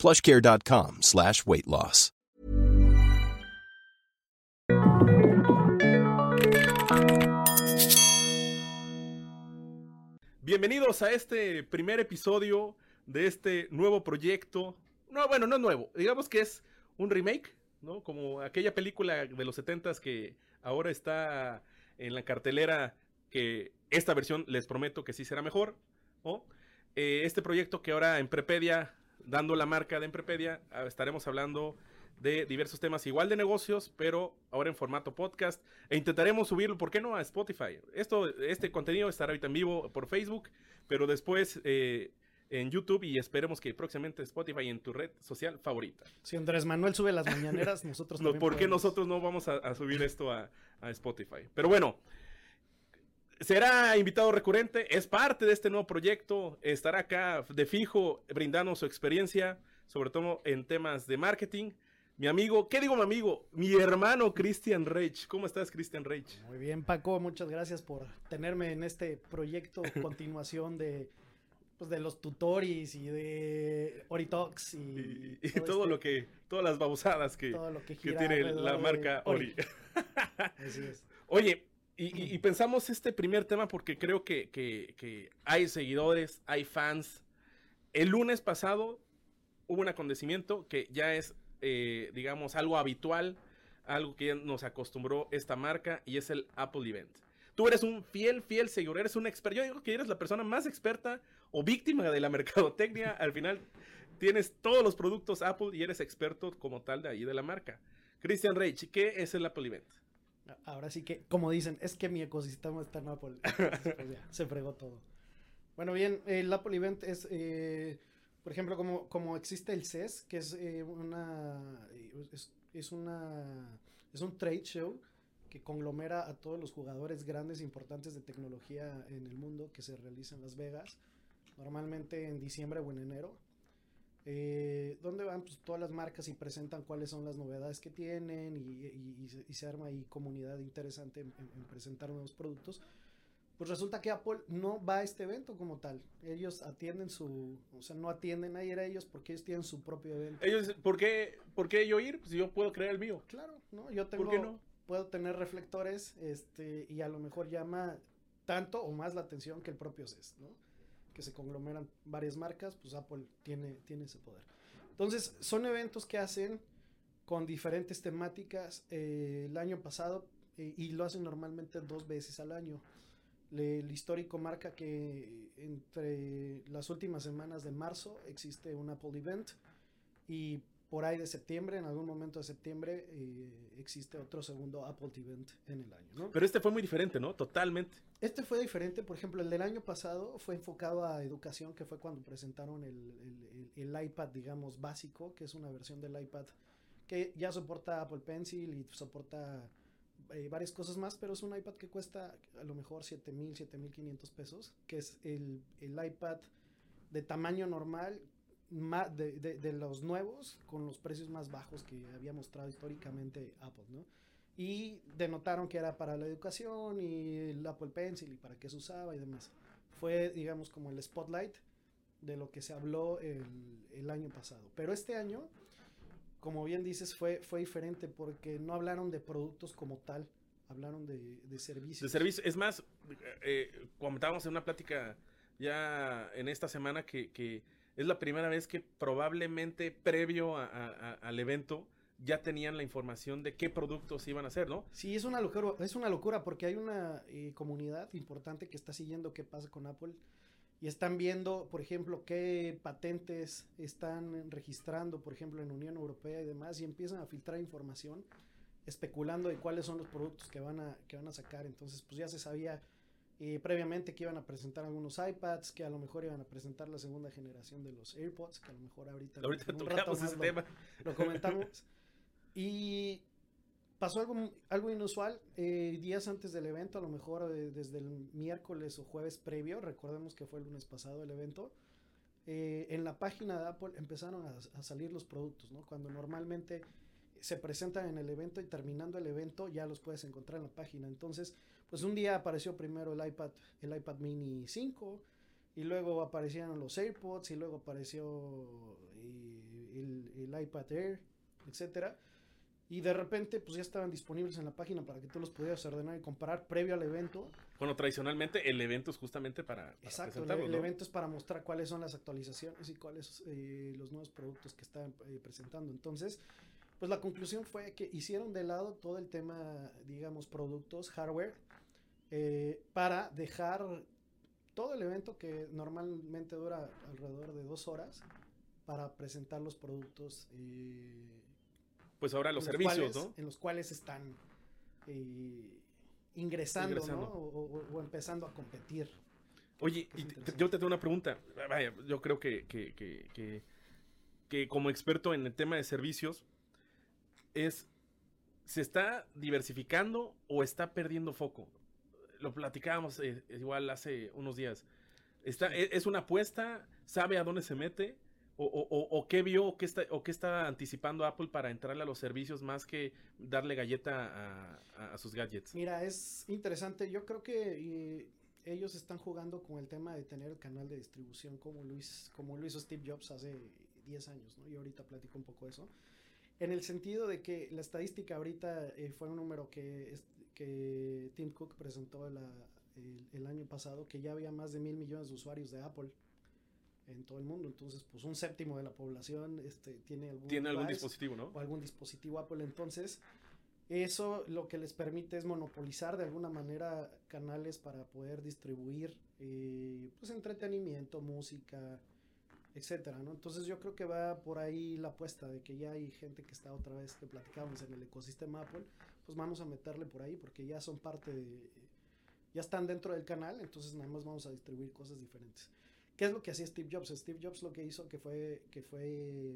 plushcare.com slash weight loss. Bienvenidos a este primer episodio de este nuevo proyecto. No, bueno, no nuevo. Digamos que es un remake, ¿no? Como aquella película de los 70 que ahora está en la cartelera que esta versión les prometo que sí será mejor. Eh, este proyecto que ahora en Prepedia, dando la marca de Emprepedia, ah, estaremos hablando de diversos temas igual de negocios, pero ahora en formato podcast. E intentaremos subirlo, ¿por qué no? A Spotify. Esto, este contenido estará ahorita en vivo por Facebook, pero después eh, en YouTube y esperemos que próximamente Spotify en tu red social favorita. Si Andrés Manuel sube las mañaneras, nosotros no, ¿Por qué nosotros no vamos a, a subir esto a, a Spotify? Pero bueno. Será invitado recurrente, es parte de este nuevo proyecto, estará acá de fijo brindando su experiencia, sobre todo en temas de marketing. Mi amigo, ¿qué digo mi amigo? Mi hermano Christian Reich. ¿Cómo estás, Christian Reich? Muy bien, Paco, muchas gracias por tenerme en este proyecto, continuación de, pues, de los tutoris y de Oritox y, y, y todo, este, lo que, todas las babosadas que, que, que, tiene la marca Ori. Ori. Así es. Oye, y, y, pensamos este primer tema porque creo que, que, que, hay seguidores, hay fans. El lunes pasado hubo un acontecimiento que ya es, eh, digamos, algo habitual, algo que ya nos acostumbró esta marca y es el Apple Event. Tú eres un fiel, fiel seguidor, eres un experto. Yo digo que eres la persona más experta o víctima de la mercadotecnia. Al final tienes todos los productos Apple y eres experto como tal de ahí de la marca. Christian Reich, ¿qué es el Apple Event? Ahora sí que, como dicen, es que mi ecosistema está en Apple. Pues se fregó todo. Bueno, bien, el Apple Event es, eh, por ejemplo, como, como existe el CES, que es eh, una, es, es, una, es un trade show que conglomera a todos los jugadores grandes e importantes de tecnología en el mundo que se realiza en Las Vegas, normalmente en diciembre o en enero eh, donde van pues, todas las marcas y presentan cuáles son las novedades que tienen y, y, y se arma ahí comunidad interesante en, en, presentar nuevos productos. Pues resulta que Apple no va a este evento como tal. Ellos atienden su, o sea, no atienden a ir a ellos porque ellos tienen su propio evento. Ellos, ¿por qué, por qué yo ir? Pues yo puedo crear el mío. Claro, no, yo tengo, ¿Por qué no? puedo tener reflectores, este, y a lo mejor llama tanto o más la atención que el propio CES, ¿no? Que se conglomeran varias marcas, pues Apple tiene, tiene ese poder. Entonces, son eventos que hacen con diferentes temáticas eh, el año pasado eh, y lo hacen normalmente dos veces al año. El histórico marca que entre las últimas semanas de marzo existe un Apple Event y por ahí de septiembre, en algún momento de septiembre, eh, existe otro segundo Apple Event en el año, ¿no? Pero este fue muy diferente, ¿no? Totalmente. Este fue diferente, por ejemplo, el del año pasado fue enfocado a educación, que fue cuando presentaron el, el, iPad, digamos, básico, que es una versión del iPad que ya soporta Apple Pencil y soporta eh, varias cosas más, pero es un iPad que cuesta a lo mejor 7 mil, 7 mil 500 pesos, que es el, el iPad de tamaño normal de, de, de, los nuevos con los precios más bajos que había mostrado históricamente Apple, ¿no? Y denotaron que era para la educación y el Apple Pencil y para qué se usaba y demás. Fue, digamos, como el spotlight de lo que se habló el, el año pasado. Pero este año, como bien dices, fue, fue diferente porque no hablaron de productos como tal, hablaron de, de servicios. De servicios. Es más, eh, comentábamos en una plática ya en esta semana que, que es la primera vez que probablemente previo al evento ya tenían la información de qué productos iban a hacer, ¿no? Sí, es una locura, es una locura porque hay una eh, comunidad importante que está siguiendo qué pasa con Apple y están viendo, por ejemplo, qué patentes están registrando, por ejemplo, en Unión Europea y demás y empiezan a filtrar información especulando de cuáles son los productos que van a que van a sacar. Entonces, pues ya se sabía eh, previamente que iban a presentar algunos iPads, que a lo mejor iban a presentar la segunda generación de los AirPods, que a lo mejor ahorita, ahorita tocamos ese lo, tema. Lo comentamos. Y pasó algo, algo inusual. eh, días antes del evento, a lo mejor eh, desde el miércoles o jueves previo, recordemos que fue el lunes pasado el evento, eh, en la página de Apple empezaron a, a salir los productos, ¿no? Cuando normalmente se presentan en el evento y terminando el evento ya los puedes encontrar en la página. Entonces, pues un día apareció primero el iPad, el iPad Mini 5 y luego aparecieron los AirPods y luego apareció el, el iPad Air, etcétera. Y de repente, pues ya estaban disponibles en la página para que tú los pudieras ordenar y comprar previo al evento. Bueno, tradicionalmente el evento es justamente para, para Exacto, el, presentarlos, el ¿no? evento es para mostrar cuáles son las actualizaciones y cuáles eh, los nuevos productos que están eh, presentando. Entonces, pues la conclusión fue que hicieron de lado todo el tema, digamos, productos, hardware, eh, para dejar todo el evento que normalmente dura alrededor de dos horas para presentar los productos. eh, Pues ahora los servicios, cuales- ¿no? En los cuales están eh, ingresando, Ingresando. ¿no? O, o- o empezando a competir. Oye, y te- yo te tengo una pregunta. Vaya, yo creo que, que, que, que, que como experto en el tema de servicios, es, ¿se está diversificando o está perdiendo foco? Lo platicábamos eh, igual hace unos días. Está, ¿e- ¿Es una apuesta? ¿Sabe a dónde se mete? ¿O, o, o- o qué vio o qué, está, o qué está anticipando Apple para entrarle a los servicios más que darle galleta a, a- a sus gadgets? Mira, es interesante. Yo creo que eh, ellos están jugando con el tema de tener el canal de distribución como hizo, como lo hizo Steve Jobs hace 10 años, ¿no? Y ahorita platico un poco eso. En el sentido de que la estadística ahorita eh, fue un número que, que Tim Cook presentó la- el, el año pasado, que ya había más de mil millones de usuarios de Apple en todo el mundo. Entonces, pues un séptimo de la población este, tiene algún, Tiene algún dispositivo, ¿no? o algún dispositivo Apple. Entonces, eso lo que les permite es monopolizar de alguna manera canales para poder distribuir eh, pues entretenimiento, música, etcétera, ¿no? Entonces yo creo que va por ahí la apuesta de que ya hay gente que está otra vez que platicábamos en el ecosistema Apple, pues vamos a meterle por ahí porque ya son parte de ya están dentro del canal, entonces nada más vamos a distribuir cosas diferentes. ¿Qué es lo que hacía Steve Jobs? Steve Jobs lo que hizo que fue que fue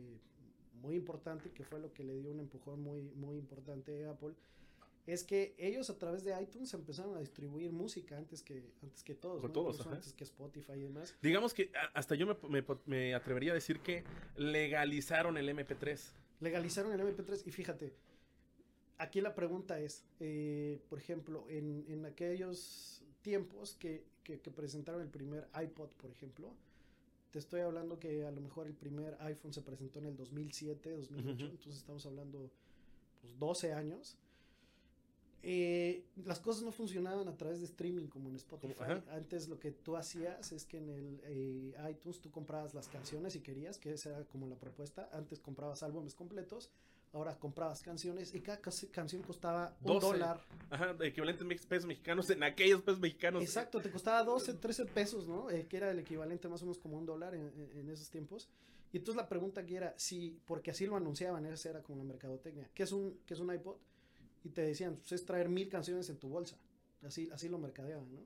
muy importante, que fue lo que le dio un empujón muy muy importante a Apple, es que ellos a través de iTunes empezaron a distribuir música antes que antes que todos, ¿no? todos, Incluso antes que Spotify y demás. Digamos que hasta yo me, me- me atrevería a decir que legalizaron el MP3. legalizaron el MP3 y fíjate, aquí la pregunta es, eh, por ejemplo, en, en aquellos tiempos que, que- que presentaron el primer iPod, por ejemplo, te estoy hablando que a lo mejor el primer iPhone se presentó en el 2007, 2008, Ujú. entonces estamos hablando pues 12 años. Eh, las cosas no funcionaban a través de streaming como en Spotify. ajá. Antes lo que tú hacías es que en el eh, iTunes tú comprabas las canciones si querías, que esa era como la propuesta. Antes comprabas álbumes completos, ahora comprabas canciones y cada canción costaba un 12. dólar. Ajá, de equivalentes mex- pesos mexicanos en aquellos pesos mexicanos. Exacto, te costaba 12, 13 pesos, ¿no? Eh, que era el equivalente más o menos como un dólar en, esos tiempos. Y entonces la pregunta aquí era, si, porque así lo anunciaban, esa era como la mercadotecnia, ¿qué es un, qué es un iPod? Y te decían, pues es traer mil canciones en tu bolsa. Así, así lo mercadeaban, ¿no?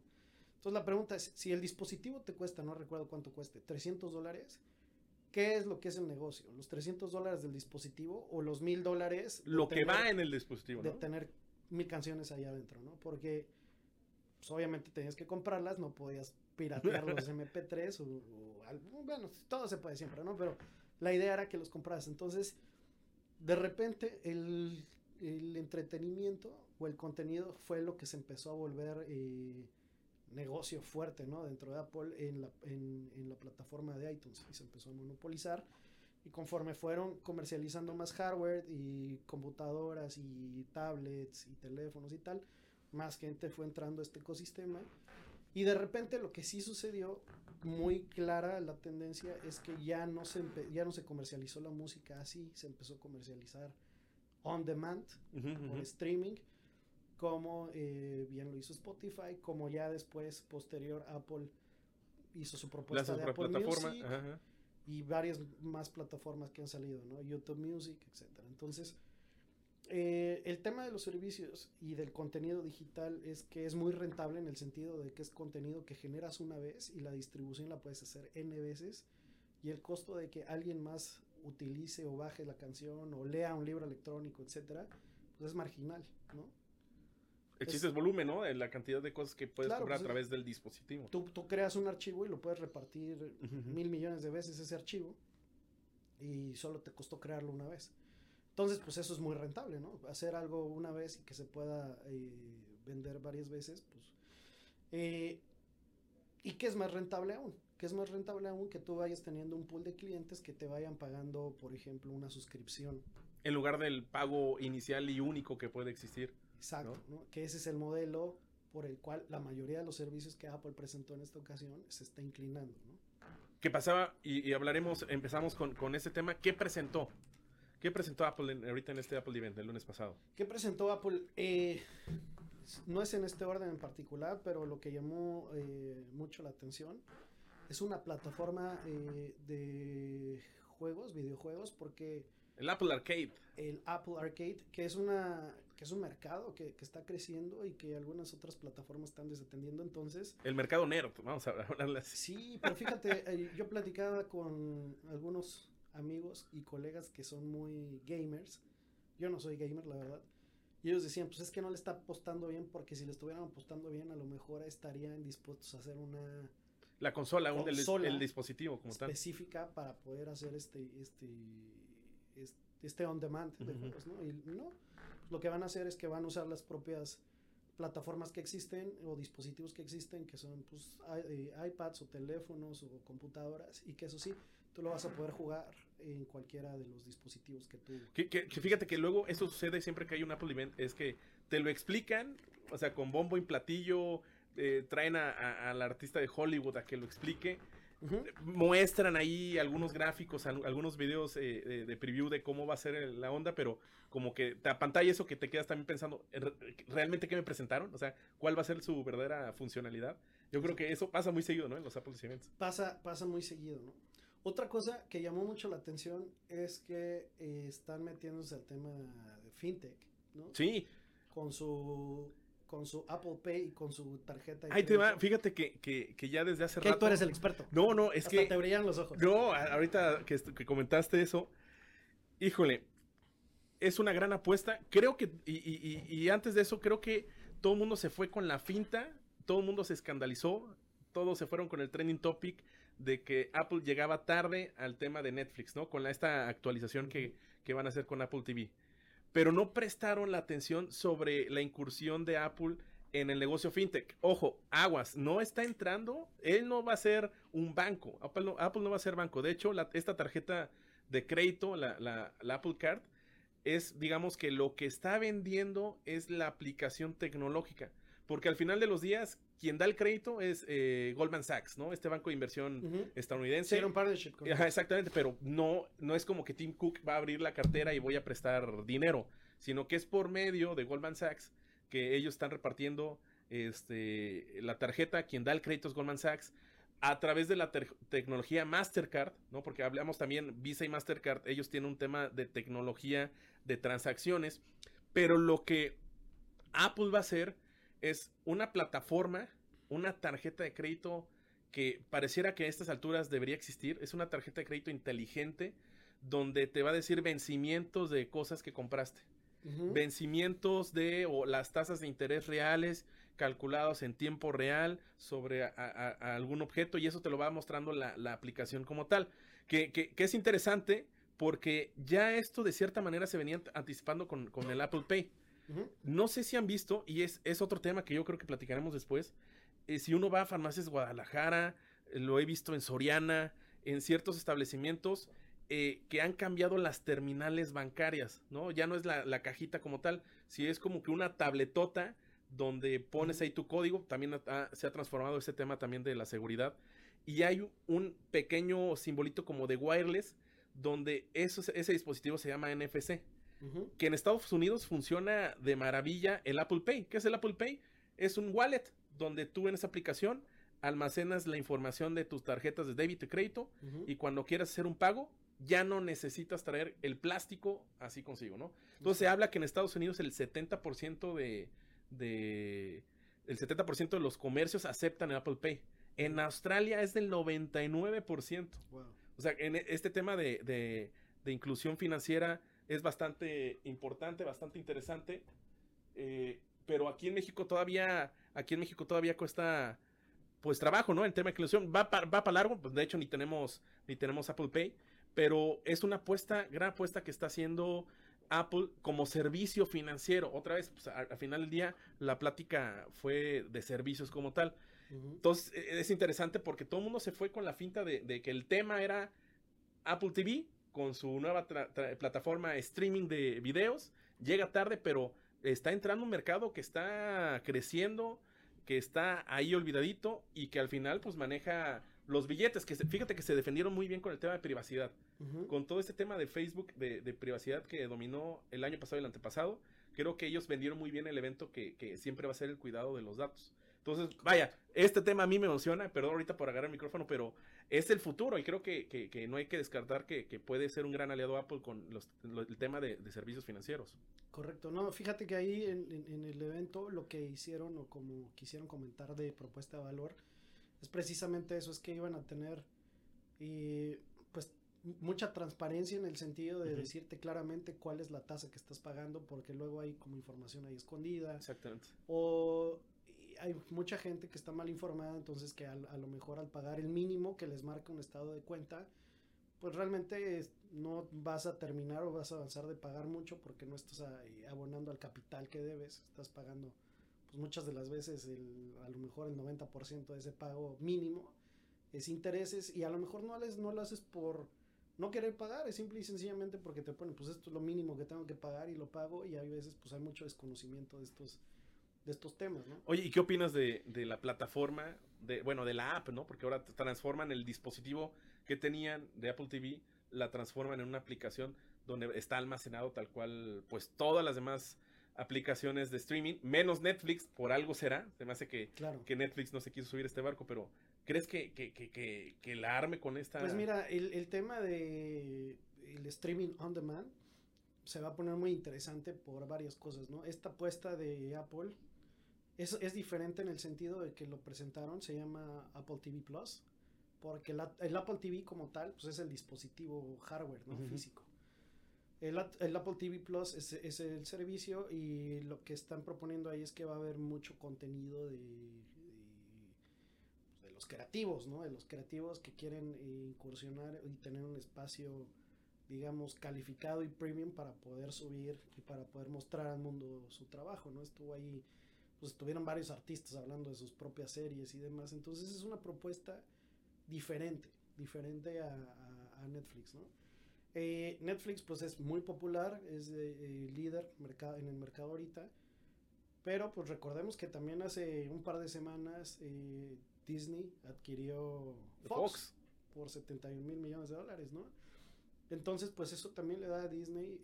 Entonces la pregunta es, si el dispositivo te cuesta, no recuerdo cuánto cueste, 300 dólares, ¿qué es lo que es el negocio? ¿Los 300 dólares del dispositivo o los mil dólares? de Lo que tener- va en el dispositivo, de ¿no? tener mil canciones ahí adentro, ¿no? Porque pues, obviamente tenías que comprarlas, no podías piratear los MP3 o, o bueno, todo se puede siempre, ¿no? Pero la idea era que los compraras. Entonces, de repente, el, el entretenimiento o el contenido fue lo que se empezó a volver eh, negocio fuerte, ¿no? Dentro de Apple en la, en, la plataforma de iTunes y se empezó a monopolizar. Y conforme fueron comercializando más hardware y computadoras y tablets y teléfonos y tal, más gente fue entrando a este ecosistema. Y de repente lo que sí sucedió, muy clara la tendencia, es que ya no se, ya no se comercializó la música así, se empezó a comercializar on demand, por streaming, como eh, bien lo hizo Spotify, como ya después, posterior, Apple hizo su propuesta de Apple plataforma. Music ajá. y varias más plataformas que han salido, ¿no? YouTube Music, etcétera. Entonces, eh, el tema de los servicios y del contenido digital es que es muy rentable en el sentido de que es contenido que generas una vez y la distribución la puedes hacer n veces y el costo de que alguien más utilice o baje la canción o lea un libro electrónico, etcétera, pues es marginal, ¿no? El chiste es volumen, ¿no? La cantidad de cosas que puedes Claro, cobrar pues, a través del dispositivo. Tú, tú creas un archivo y lo puedes repartir mil millones de veces ese archivo y solo te costó crearlo una vez. Entonces, pues eso es muy rentable, ¿no? Hacer algo una vez y que se pueda eh, vender varias veces, pues... eh, ¿Y qué es más rentable aún? ¿Qué es más rentable aún que tú vayas teniendo un pool de clientes que te vayan pagando, por ejemplo, una suscripción? En lugar del pago inicial y único que puede existir. Exacto, ¿no? Que ese es el modelo por el cual la mayoría de los servicios que Apple presentó en esta ocasión se está inclinando, ¿no? ¿Qué pasaba? Y, y hablaremos, empezamos con, con ese tema. ¿Qué presentó? ¿Qué presentó Apple en- ahorita en este Apple Event el lunes pasado? ¿Qué presentó Apple? Eh, no es en este orden en particular, pero lo que llamó eh, mucho la atención es una plataforma eh, de juegos, videojuegos, porque El Apple Arcade. el Apple Arcade, que es una que es un mercado que, que está creciendo y que algunas otras plataformas están desatendiendo, entonces El mercado nerd. Vamos a hablarle así. Sí, pero fíjate, eh, yo platicaba con algunos amigos y colegas que son muy gamers. Yo no soy gamer, la verdad. Y ellos decían, pues es que no le está apostando bien, porque si le estuvieran apostando bien, a lo mejor estarían dispuestos a hacer una La consola, el, Consola el dispositivo como tal. específica para poder hacer este, este, este, este on demand de Ujú. juegos, ¿no? Y no, lo que van a hacer es que van a usar las propias plataformas que existen o dispositivos que existen, que son pues eh, iPads o teléfonos o computadoras, y que eso sí, tú lo vas a poder jugar en cualquiera de los dispositivos que tú... Que, que- que fíjate que luego eso sucede siempre que hay un Apple Event, es que te lo explican, o sea, con bombo y platillo, eh, traen a- a- al artista de Hollywood a que lo explique, muestran ahí algunos gráficos, al- algunos videos eh, de, de preview de cómo va a ser el- la onda, pero como que te apantalla eso que te quedas también pensando, ¿re- ¿realmente qué me presentaron? O sea, ¿cuál va a ser su verdadera funcionalidad? Yo creo que eso pasa muy seguido, ¿no? En los Apple Events. Pasa, pasa muy seguido, ¿no? Otra cosa que llamó mucho la atención es que eh, están metiéndose al tema de fintech, ¿no? Sí, Con su con su Apple Pay y con su tarjeta. ahí te va, fíjate que, que, que ya desde hace Que rato... tú eres el experto. No, no, es Hasta que... te brillan los ojos. No, ahorita que, comentaste eso, híjole, es una gran apuesta. Creo que, y, y- y- y antes de eso, creo que todo el mundo se fue con la finta, todo el mundo se escandalizó, todos se fueron con el trending topic de que Apple llegaba tarde al tema de Netflix, ¿no? Con la- esta actualización que, que van a hacer con Apple TV. Pero no prestaron la atención sobre la incursión de Apple en el negocio fintech. Ojo, aguas, no está entrando, él no va a ser un banco, Apple no, va a ser banco. De hecho, la- esta tarjeta de crédito, la, la- la Apple Card, es, digamos que lo que está vendiendo es la aplicación tecnológica. Porque al final de los días, quien da el crédito es eh, Goldman Sachs, ¿no? Este banco de inversión estadounidense. Hicieron partnership con Ajá, exactamente, pero no, no es como que Tim Cook va a abrir la cartera y voy a prestar dinero, sino que es por medio de Goldman Sachs que ellos están repartiendo este, la tarjeta, quien da el crédito es Goldman Sachs, a través de la tecnología Mastercard, ¿no? Porque hablamos también Visa y Mastercard, ellos tienen un tema de tecnología de transacciones, pero lo que Apple va a hacer es una plataforma, una tarjeta de crédito que pareciera que a estas alturas debería existir. Es una tarjeta de crédito inteligente donde te va a decir vencimientos de cosas que compraste. Vencimientos de o las tasas de interés reales calculados en tiempo real sobre a- a- a algún objeto y eso te lo va mostrando la, la aplicación como tal. Que, que- que es interesante porque ya esto de cierta manera se venía anticipando con, con el Apple Pay. No sé si han visto, y es, es otro tema que yo creo que platicaremos después. eh, si uno va a farmacias Guadalajara, eh, lo he visto en Soriana, en ciertos establecimientos eh, que han cambiado las terminales bancarias, ¿no? Ya no es la, la cajita como tal, si es como que una tabletota donde pones ahí tu código, también ha- se ha transformado ese tema también de la seguridad. Y hay un- un pequeño simbolito como de wireless, donde eso, ese dispositivo se llama NFC Que en Estados Unidos funciona de maravilla el Apple Pay. ¿Qué es el Apple Pay? Es un wallet donde tú en esa aplicación almacenas la información de tus tarjetas de débito y crédito y cuando quieras hacer un pago ya no necesitas traer el plástico así consigo, ¿no? Entonces se habla que en Estados Unidos el 70% de, de el 70% de los comercios aceptan el Apple Pay. En Australia es del 99%. Wow. O sea, en e- este tema de, de- de inclusión financiera es bastante importante, bastante interesante. Eh, pero aquí en México todavía, aquí en México todavía cuesta pues trabajo, ¿no? En tema de inclusión. Va para largo, pues de hecho ni tenemos, ni tenemos Apple Pay, pero es una apuesta, gran apuesta que está haciendo Apple como servicio financiero. Otra vez, pues, al, final del día, la plática fue de servicios como tal. Entonces, e, es interesante porque todo el mundo se fue con la finta de, que el tema era Apple TV con su nueva plataforma streaming de videos. Llega tarde, pero está entrando un mercado que está creciendo, que está ahí olvidadito y que al final pues maneja los billetes, que fíjate que se defendieron muy bien con el tema de privacidad. Con todo este tema de Facebook de, privacidad que dominó el año pasado y el antepasado, creo que ellos vendieron muy bien el evento que, que siempre va a ser el cuidado de los datos. Entonces, vaya, este tema a mí me emociona, perdón ahorita por agarrar el micrófono, pero es el futuro y creo que, no hay que descartar que, puede ser un gran aliado Apple con el tema de, servicios financieros. Correcto, no, fíjate que ahí en, el evento lo que hicieron o como quisieron comentar de propuesta de valor es precisamente eso, es que iban a tener y pues mucha transparencia en el sentido de decirte claramente cuál es la tasa que estás pagando porque luego hay como información ahí escondida. Exactamente. O hay mucha gente que está mal informada, entonces que a, lo mejor al pagar el mínimo que les marca un estado de cuenta, pues realmente no vas a terminar o vas a avanzar de pagar mucho porque no estás abonando al capital que debes, estás pagando pues muchas de las veces el, a lo mejor el 90% de ese pago mínimo es intereses y a lo mejor no, no lo haces por no querer pagar, es simple y sencillamente porque te ponen pues esto es lo mínimo que tengo que pagar y lo pago y hay veces pues hay mucho desconocimiento de estos de estos temas, ¿no? Oye, ¿y qué opinas de, la plataforma, de, bueno, de la app, ¿no? Porque ahora transforman el dispositivo que tenían de Apple TV, la transforman en una aplicación donde está almacenado tal cual, pues todas las demás aplicaciones de streaming, menos Netflix, por algo será. Se me hace que, que Netflix no se quiso subir este barco, pero ¿crees que, que, la arme con esta? Pues mira, el, el tema de el streaming on demand se va a poner muy interesante por varias cosas, ¿no? Esta apuesta de Apple es, es diferente en el sentido de que lo presentaron, se llama Apple TV Plus, porque el Apple TV como tal, pues es el dispositivo hardware, ¿no? Físico. El, el, Apple TV Plus es, es, el servicio y lo que están proponiendo ahí es que va a haber mucho contenido de, de, los creativos, ¿no? De los creativos que quieren incursionar y tener un espacio, digamos, calificado y premium para poder subir y para poder mostrar al mundo su trabajo, ¿no? Estuvo ahí pues tuvieron varios artistas hablando de sus propias series y demás. Entonces es una propuesta diferente, diferente a, Netflix, ¿no? Eh, Netflix pues es muy popular, es eh, líder en el mercado ahorita, pero pues recordemos que también hace un par de semanas eh, Disney adquirió Fox, por 71 mil millones de dólares, ¿no? Entonces pues eso también le da a Disney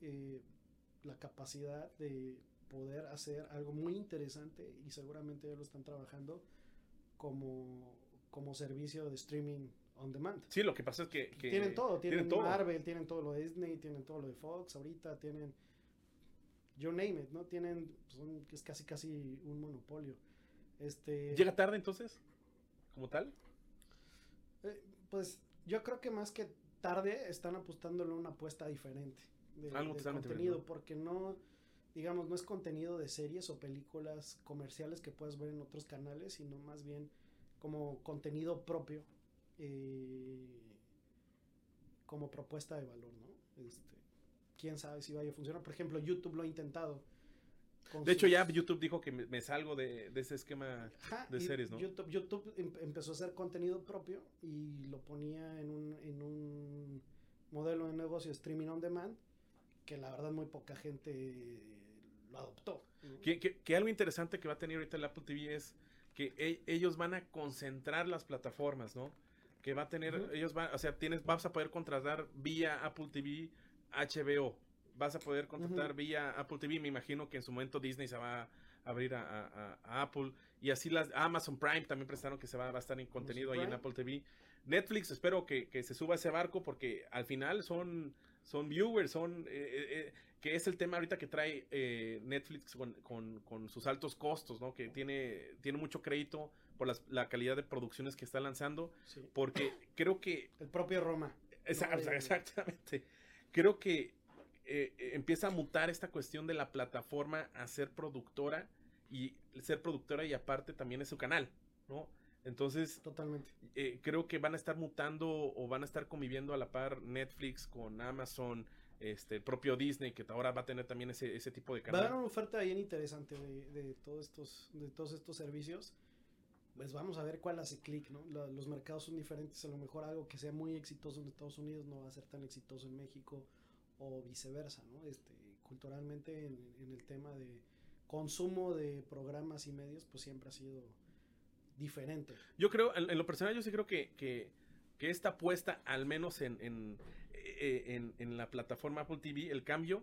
la capacidad de poder hacer algo muy interesante y seguramente ya lo están trabajando como, como servicio de streaming on demand. Sí, lo que pasa es que... tienen todo, tienen, Marvel, tienen todo lo de Disney, tienen todo lo de Fox, ahorita tienen... You name it, ¿no? Tienen, son, es casi casi un monopolio. Este... ¿Llega tarde entonces? ¿Como tal? Eh, pues yo creo que más que tarde están apostándole a una apuesta diferente de, contenido, porque no digamos, no es contenido de series o películas comerciales que puedas ver en otros canales, sino más bien como contenido propio, eh, como propuesta de valor, ¿no? Este, quién sabe si vaya a funcionar. Por ejemplo, YouTube lo ha intentado. De hecho, ya YouTube dijo que me, salgo de, ese esquema de series, ¿no? YouTube, YouTube em, empezó a hacer contenido propio y lo ponía en un, en un modelo de negocio streaming on demand que la verdad muy poca gente adoptó. Que, algo interesante que va a tener ahorita el Apple TV es que e, ellos van a concentrar las plataformas, ¿no? Que va a tener, ellos van, o sea, tienes, vas a poder contratar vía Apple TV HBO, vas a poder contratar vía Apple TV, me imagino que en su momento Disney se va a abrir a, Apple y así las Amazon Prime también prestaron que se va, a estar en contenido ahí en Apple TV. Netflix espero que, que, se suba ese barco porque al final son son viewers, son... Eh, eh, eh, que es el tema ahorita que trae Netflix con, sus altos costos, ¿no? Que tiene, tiene mucho crédito por la calidad de producciones que está lanzando, porque creo que... El propio Roma. exactamente. creo que eh, eh, empieza a mutar esta cuestión de la plataforma a ser productora y ser productora y aparte también es su canal, ¿no? Entonces, Totalmente. eh, creo que van a estar mutando o van a estar conviviendo a la par Netflix con Amazon, este, el propio Disney, que ahora va a tener también ese, ese tipo de Va a haber canal. una oferta bien interesante de, de todos estos, de todos estos servicios. Pues vamos a ver cuál hace clic, ¿no? La- los mercados son diferentes. A lo mejor algo que sea muy exitoso en Estados Unidos no va a ser tan exitoso en México o viceversa, ¿no? Este, culturalmente en, en el tema de consumo de programas y medios, pues siempre ha sido diferente. Yo creo, en, en lo personal, yo sí creo que, que, que esta apuesta, al menos en, en, eh, en- en la plataforma Apple TV, el cambio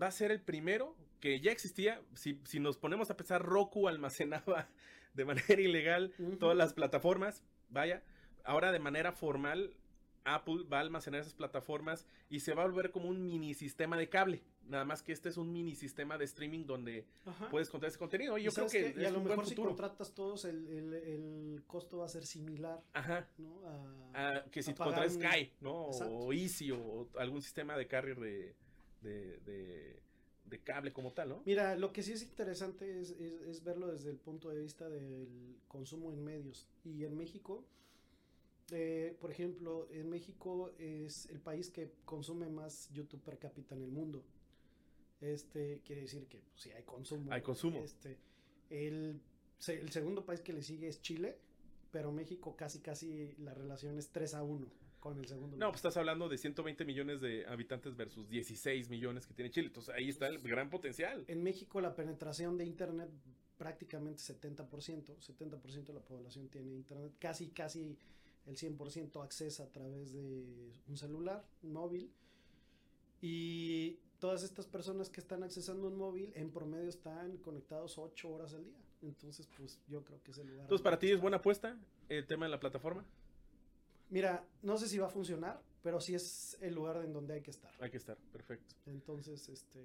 va a ser el primero que ya existía. Si, si nos ponemos a pensar, Roku almacenaba de manera ilegal todas las plataformas. Vaya, ahora de manera formal, Apple va a almacenar esas plataformas y se va a volver como un mini sistema de cable. Nada más que este es un mini sistema de streaming donde Ajá. puedes contar ese contenido. Y yo creo que y a lo mejor si contratas todos, el, el- el costo va a ser similar, Ajá. ¿no? A, que si un- Sky, ¿no? Exacto. O Easy o algún sistema de carrier de, de, de, de cable como tal, ¿no? Mira, lo que sí es interesante es, es- es verlo desde el punto de vista del consumo en medios. Y en México, eh, por ejemplo, en México es el país que consume más YouTube per cápita en el mundo. Este quiere decir que pues, sí hay consumo. Hay consumo. Este, el, el segundo país que le sigue es Chile, pero México casi casi la relación es 3 a 1 con el segundo. No, pues estás hablando de 120 millones de habitantes versus 16 millones que tiene Chile. Entonces ahí está el gran potencial. En México la penetración de Internet prácticamente 70%, 70% de la población tiene Internet, casi casi el 100% accesa a través de un celular, un móvil, y todas estas personas que están accesando un móvil en promedio están conectados 8 horas al día, entonces pues yo creo que es el lugar. Entonces, ¿para ti es buena apuesta el tema de la plataforma? Mira, no sé si va a funcionar, pero sí es el lugar en donde hay que estar. Hay que estar, perfecto. Entonces, este,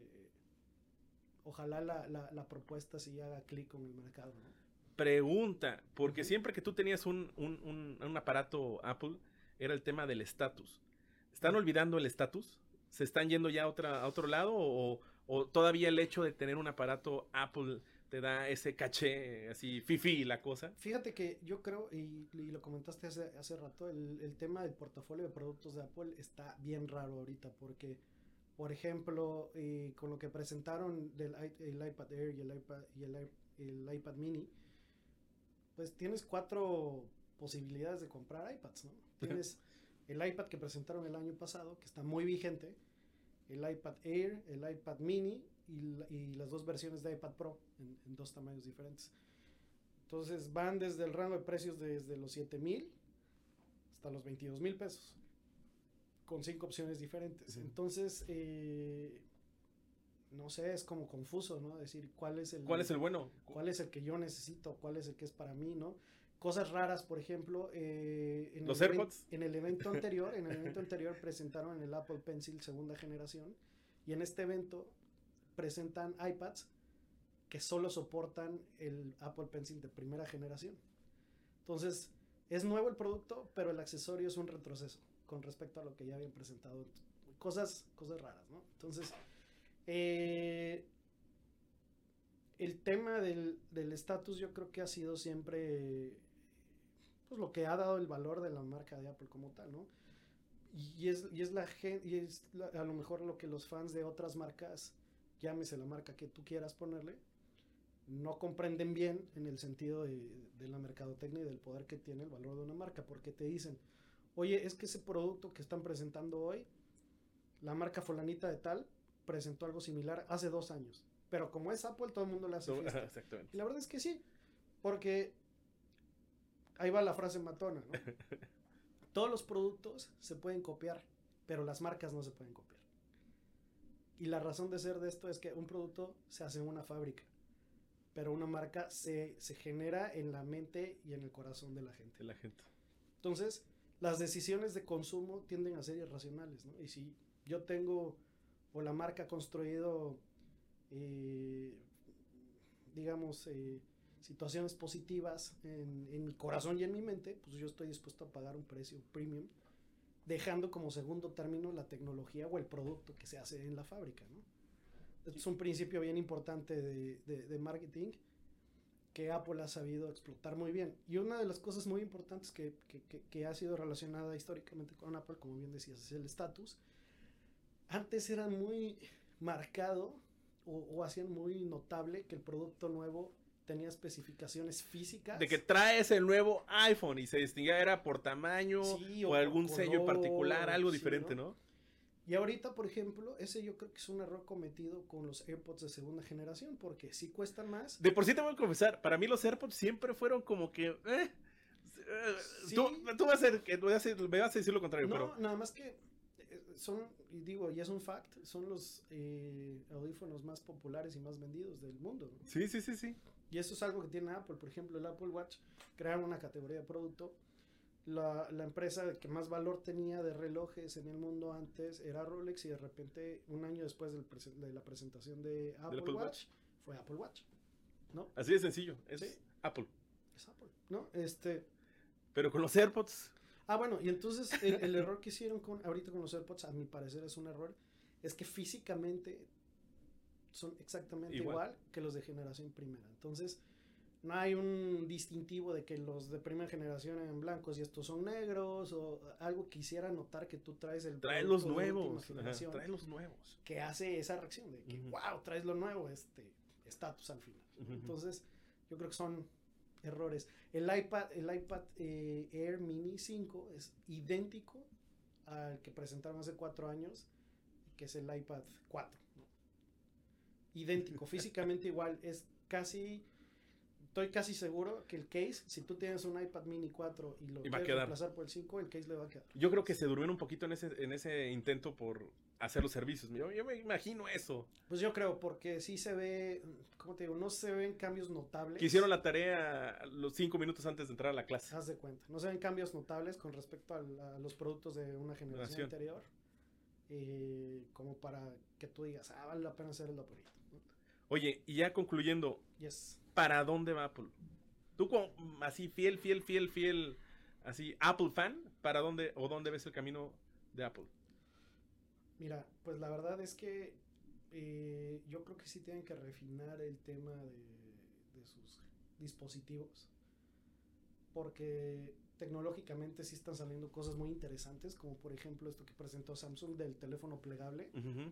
ojalá la, la, la propuesta sí haga clic con el mercado, ¿no? Pregunta, porque siempre que tú tenías un, un, un- un aparato Apple, era el tema del estatus. ¿Están olvidando el estatus? ¿Se están yendo ya a, otra, a otro lado? O, o todavía el hecho de tener un aparato Apple te da ese caché así, fifi la cosa? Fíjate que yo creo, y, y lo comentaste hace, hace rato, el, el tema del portafolio de productos de Apple está bien raro ahorita porque, por ejemplo, eh, con lo que presentaron del el iPad Air y el iPad, y el, el iPad mini, pues tienes cuatro posibilidades de comprar iPads, ¿no? Tienes el iPad que presentaron el año pasado, que está muy vigente, el iPad Air, el iPad mini y, la- y las dos versiones de iPad Pro en, en dos tamaños diferentes. Entonces van desde el rango de precios desde los 7 mil hasta los 22 mil pesos. Con cinco opciones diferentes. Ujú. Entonces, eh, no sé, es como confuso, ¿no? Decir cuál es el, ¿Cuál es el bueno? cuál es el que yo necesito, cuál es el que es para mí, ¿no? Cosas raras, por ejemplo, eh, en, ¿Los el AirPods? en el evento anterior, en el evento anterior presentaron el Apple Pencil segunda generación y en este evento presentan iPads que solo soportan el Apple Pencil de primera generación. Entonces, es nuevo el producto, pero el accesorio es un retroceso con respecto a lo que ya habían presentado. Cosas, cosas raras, ¿no? Entonces, eh, el tema del del estatus yo creo que ha sido siempre pues lo que ha dado el valor de la marca de Apple como tal, ¿no? Y es, y es la gente, y es la- a lo mejor lo que los fans de otras marcas, llámese la marca que tú quieras ponerle, no comprenden bien en el sentido de, de la mercadotecnia y del poder que tiene el valor de una marca, porque te dicen, oye, es que ese producto que están presentando hoy, la marca fulanita de tal presentó algo similar hace dos años, pero como es Apple, todo el mundo le hace fiesta. Exactamente. Y la verdad es que sí, porque ahí va la frase matona, ¿no? Todos los productos se pueden copiar, pero las marcas no se pueden copiar. Y la razón de ser de esto es que un producto se hace en una fábrica, pero una marca se, se genera en la mente y en el corazón de la gente. De la gente. Entonces, las decisiones de consumo tienden a ser irracionales, ¿no? Y si yo tengo o la marca ha construido, eh, digamos, eh, situaciones positivas en, en mi corazón y en mi mente, pues yo estoy dispuesto a pagar un precio premium dejando como segundo término la tecnología o el producto que se hace en la fábrica, ¿no? Es un principio bien importante de, de, de marketing que Apple ha sabido explotar muy bien. Y una de las cosas muy importantes que, que, que, que ha sido relacionada históricamente con Apple, como bien decías, es el estatus. Antes era muy marcado o, o, hacían muy notable que el producto nuevo tenía especificaciones físicas. De que traes el nuevo iPhone y se distinguía era por tamaño sí, o, o, algún color, sello en particular, algo sí, diferente, ¿no? ¿no? Y ahorita, por ejemplo, ese yo creo que es un error cometido con los AirPods de segunda generación, porque sí cuestan más. De por sí te voy a confesar, para mí los AirPods siempre fueron como que... Eh, sí. tú, tú, vas a me vas a decir lo contrario, no, pero... nada más que son, y digo, y es un fact, son los eh, audífonos más populares y más vendidos del mundo. ¿no? Sí, sí, sí, sí. Y eso es algo que tiene Apple. Por ejemplo, el Apple Watch crearon una categoría de producto la, la, empresa que más valor tenía de relojes en el mundo antes era Rolex y de repente un año después del de la presentación de Apple, Apple Watch, Watch, fue Apple Watch, ¿no? Así de sencillo, es ¿Sí? Apple. Es Apple, ¿no? Este... Pero con los AirPods... Ah, bueno, y entonces el, el error que hicieron con, ahorita con los AirPods, a mi parecer es un error, es que físicamente son exactamente igual, igual que los de generación primera. Entonces, no hay un distintivo de que los de primera generación eran blancos y estos son negros o algo que hiciera notar que tú traes el trae los nuevos Ajá, trae los nuevos que hace esa reacción de que uh -huh. wow traes lo nuevo este estatus al final uh -huh. entonces yo creo que son errores el iPad el iPad eh, Air Mini 5 es idéntico al que presentaron hace cuatro años que es el iPad 4 ¿no? idéntico físicamente igual es casi estoy casi seguro que el case, si tú tienes un iPad mini 4 y lo y quieres reemplazar por el 5, el case le va a quedar. Yo creo que se durmieron un poquito en ese, en ese intento por hacer los servicios. Yo, yo, me imagino eso. Pues yo creo, porque sí se ve, ¿cómo te digo? No se ven cambios notables. Que hicieron la tarea los 5 minutos antes de entrar a la clase. Haz de cuenta. No se ven cambios notables con respecto a, la, a los productos de una generación anterior. Eh, como para que tú digas, ah, vale la pena hacer el vaporito. Oye, y ya concluyendo. Yes ¿para dónde va Apple? Tú como así fiel, fiel, fiel, fiel, así Apple fan, ¿para dónde o dónde ves el camino de Apple? Mira, pues la verdad es que eh, yo creo que sí tienen que refinar el tema de, de sus dispositivos, porque tecnológicamente sí están saliendo cosas muy interesantes, como por ejemplo esto que presentó Samsung del teléfono plegable. Uh -huh.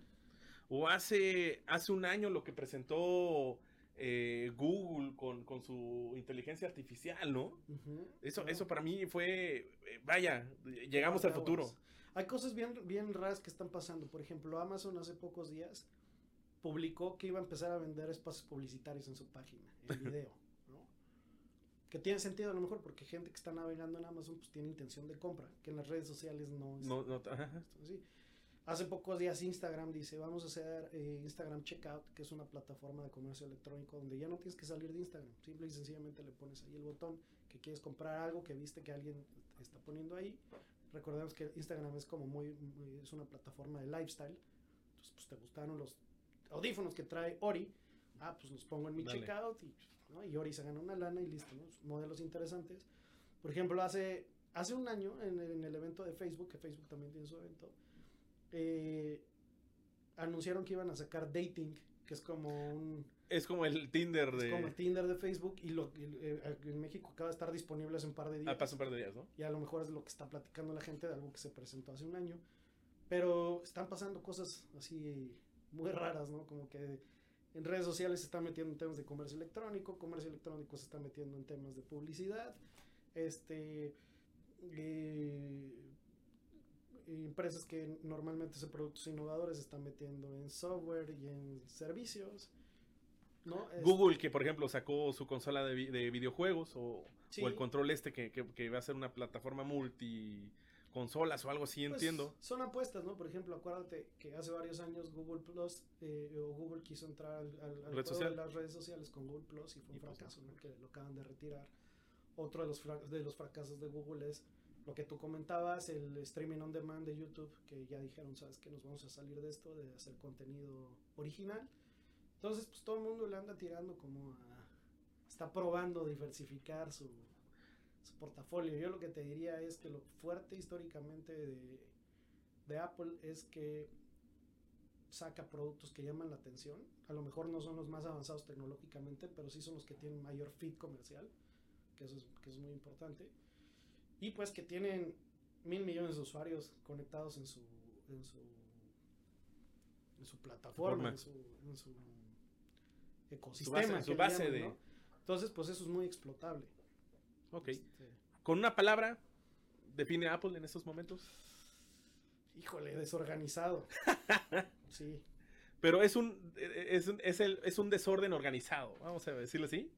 O hace, hace un año lo que presentó eh, Google con, con, su inteligencia artificial, ¿no? Uh -huh, eso, eso para mí fue, eh, vaya, llegamos al futuro. Hay cosas bien, bien raras que están pasando. Por ejemplo, Amazon hace pocos días publicó que iba a empezar a vender espacios publicitarios en su página, en video, ¿no? Que tiene sentido a lo mejor porque gente que está navegando en Amazon pues tiene intención de compra, que en las redes sociales no es. No, no. Sí. Hace pocos días Instagram dice, vamos a hacer eh, Instagram Checkout, que es una plataforma de comercio electrónico donde ya no tienes que salir de Instagram. Simple y sencillamente le pones ahí el botón que quieres comprar algo que viste que alguien está poniendo ahí. Recordemos que Instagram es como muy, muy es una plataforma de lifestyle. Entonces, pues te gustaron los audífonos que trae Ori. Ah, pues los pongo en mi Dale. checkout y, ¿no? y Ori se gana una lana y listo, ¿no? Modelos interesantes. Por ejemplo, hace, hace un año en el, en el evento de Facebook, que Facebook también tiene su evento, eh, anunciaron que iban a sacar dating, que es como un... Es como el Tinder de... Es como el Tinder de Facebook y lo, eh, en México acaba de estar disponible hace un par de días. Ah, pasa un par de días, ¿no? Y a lo mejor es lo que está platicando la gente de algo que se presentó hace un año. Pero están pasando cosas así muy raras, ¿no? Como que en redes sociales se están metiendo en temas de comercio electrónico, comercio electrónico se está metiendo en temas de publicidad, este... Eh, empresas que normalmente son productos innovadores se están metiendo en software y en servicios. ¿No? Google, que por ejemplo sacó su consola de, vi de videojuegos o, sí. o, el control este que, que, que, va a ser una plataforma multi consolas o algo así, pues entiendo. Son apuestas, ¿no? Por ejemplo, acuérdate que hace varios años Google Plus eh, o Google quiso entrar al, al, al Red social. de las redes sociales con Google Plus y fue un y fracaso, ¿no? Que lo acaban de retirar. Otro de los, de los fracasos de Google es lo que tú comentabas, el streaming on demand de YouTube, que ya dijeron, sabes que nos vamos a salir de esto, de hacer contenido original. Entonces, pues todo el mundo le anda tirando como a... Está probando diversificar su... su portafolio. Yo lo que te diría es que lo fuerte históricamente de, de Apple es que saca productos que llaman la atención. A lo mejor no son los más avanzados tecnológicamente, pero sí son los que tienen mayor fit comercial, que eso es, que es muy importante. Y pues que tienen mil millones de usuarios conectados en su, en su, en su plataforma, en su, en su, ecosistema. Su base, su base llaman, de... ¿no? Entonces, pues eso es muy explotable. Ok. Este... Con una palabra, define Apple en estos momentos. Híjole, desorganizado. sí. Pero es un, es, un, es, el, es un desorden organizado, vamos a decirlo así.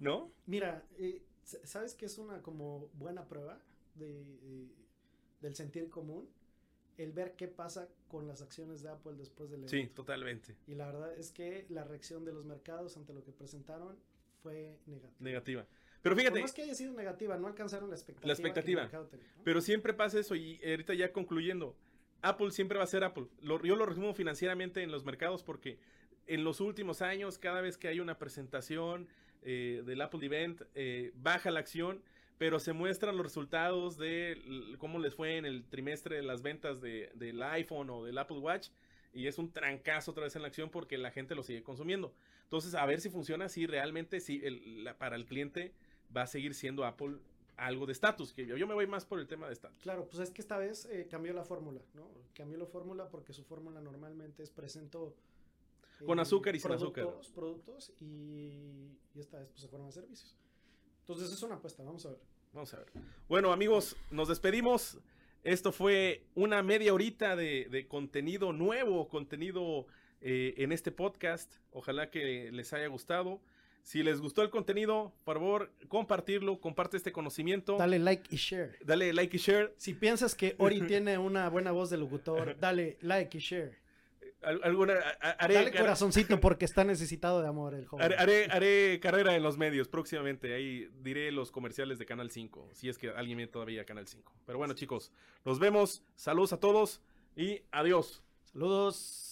¿No? Mira, eh, ¿sabes qué es una como buena prueba de, de, del sentir común? El ver qué pasa con las acciones de Apple después del evento. Sí, totalmente. Y la verdad es que la reacción de los mercados ante lo que presentaron fue negativa. Negativa. Pero fíjate. No es que haya sido negativa, no alcanzaron la expectativa. La expectativa. Tenía, ¿no? Pero siempre pasa eso y ahorita ya concluyendo. Apple siempre va a ser Apple. Lo, yo lo resumo financieramente en los mercados porque en los últimos años, cada vez que hay una presentación eh, del Apple Event, eh, baja la acción, pero se muestran los resultados de cómo les fue en el trimestre de las ventas de, del iPhone o del Apple Watch. Y es un trancazo otra vez en la acción porque la gente lo sigue consumiendo. Entonces, a ver si funciona, si realmente, si el, la, para el cliente va a seguir siendo Apple algo de estatus, que yo, yo, me voy más por el tema de estatus. Claro, pues es que esta vez eh, cambió la fórmula, ¿no? Cambió la fórmula porque su fórmula normalmente es presento eh, con azúcar y sin azúcar. Productos y, y, esta vez pues se fueron a servicios. Entonces es una apuesta, vamos a ver. Vamos a ver. Bueno amigos, nos despedimos. Esto fue una media horita de, de contenido nuevo, contenido eh, en este podcast. Ojalá que les haya gustado. Si les gustó el contenido, por favor, compartirlo, comparte este conocimiento. Dale like y share. Dale like y share. Si piensas que Ori tiene una buena voz de locutor, dale like y share. Alguna, haré, dale corazoncito porque está necesitado de amor el joven. Haré, haré, carrera en los medios próximamente. Ahí diré los comerciales de Canal 5, si es que alguien viene todavía a Canal 5. Pero bueno, chicos, nos vemos. Saludos a todos y adiós. Saludos.